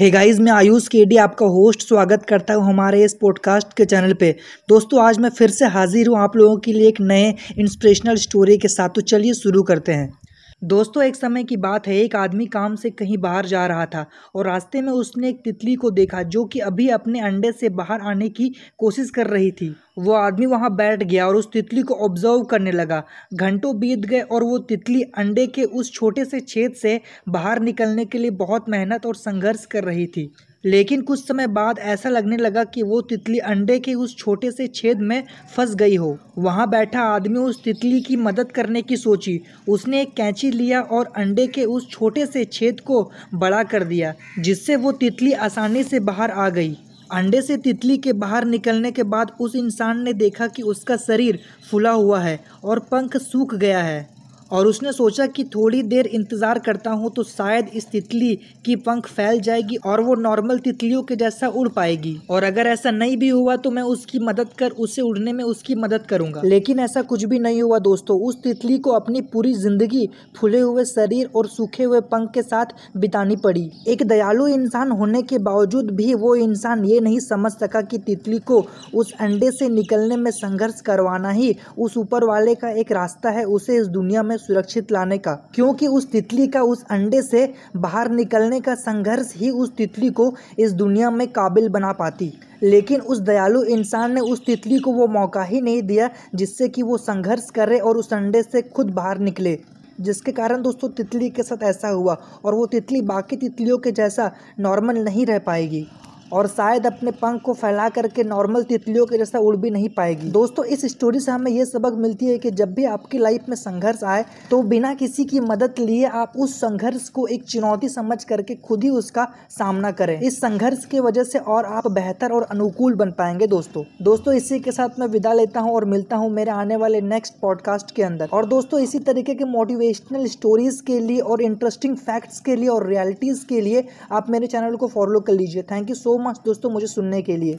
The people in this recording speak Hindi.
हे गाइस मैं आयुष केडी आपका होस्ट स्वागत करता हूँ हमारे इस पॉडकास्ट के चैनल पे। दोस्तों, आज मैं फिर से हाजिर हूँ आप लोगों के लिए एक नए इंस्पिरेशनल स्टोरी के साथ। तो चलिए शुरू करते हैं। दोस्तों, एक समय की बात है, एक आदमी काम से कहीं बाहर जा रहा था और रास्ते में उसने एक तितली को देखा जो कि अभी अपने अंडे से बाहर आने की कोशिश कर रही थी। वो आदमी वहाँ बैठ गया और उस तितली को ऑब्ज़र्व करने लगा। घंटों बीत गए और वो तितली अंडे के उस छोटे से छेद से बाहर निकलने के लिए बहुत मेहनत और संघर्ष कर रही थी। लेकिन कुछ समय बाद ऐसा लगने लगा कि वो तितली अंडे के उस छोटे से छेद में फंस गई हो। वहाँ बैठा आदमी उस तितली की मदद करने की सोची। उसने एक कैंची लिया और अंडे के उस छोटे से छेद को बड़ा कर दिया, जिससे वो तितली आसानी से बाहर आ गई। अंडे से तितली के बाहर निकलने के बाद उस इंसान ने देखा कि उसका शरीर फुला हुआ है और पंख सूख गया है। और उसने सोचा कि थोड़ी देर इंतज़ार करता हूँ तो शायद इस तितली की पंख फैल जाएगी और वो नॉर्मल तितलियों के जैसा उड़ पाएगी। और अगर ऐसा नहीं भी हुआ तो मैं उसकी मदद कर, उसे उड़ने में उसकी मदद करूँगा। लेकिन ऐसा कुछ भी नहीं हुआ दोस्तों। उस तितली को अपनी पूरी ज़िंदगी फूले हुए शरीर और सूखे हुए पंख के साथ बितानी पड़ी। एक दयालु इंसान होने के बावजूद भी वो इंसान ये नहीं समझ सका कि तितली को उस अंडे से निकलने में संघर्ष करवाना ही उस ऊपर वाले का एक रास्ता है, उसे इस दुनिया में सुरक्षित लाने का, क्योंकि उस तितली का उस अंडे से बाहर निकलने का संघर्ष ही उस तितली को इस दुनिया में काबिल बना पाती। लेकिन उस दयालु इंसान ने उस तितली को वो मौका ही नहीं दिया, जिससे कि वो संघर्ष करे और उस अंडे से खुद बाहर निकले। जिसके कारण दोस्तों, तितली के साथ ऐसा हुआ और वो तितली बाकी तितलियों के जैसा नॉर्मल नहीं रह पाएगी। और शायद अपने पंख को फैला करके नॉर्मल तितलियों के जैसा उड़ भी नहीं पाएगी। दोस्तों, इस स्टोरी से हमें यह सबक मिलती है कि जब भी आपकी लाइफ में संघर्ष आए तो बिना किसी की मदद लिए आप उस संघर्ष को एक चुनौती समझ करके खुद ही उसका सामना करें। इस संघर्ष की वजह से और आप बेहतर और अनुकूल बन पाएँगे दोस्तों। दोस्तों, इसी के साथ मैं विदा लेता हूँ और मिलता हूँ मेरे आने वाले नेक्स्ट पॉडकास्ट के अंदर। और दोस्तों, इसी तरीके के मोटिवेशनल स्टोरीज के लिए और इंटरेस्टिंग फैक्ट्स के लिए और रियलिटीज के लिए आप मेरे चैनल को फॉलो कर लीजिए। थैंक यू सो मच दोस्तों मुझे सुनने के लिए।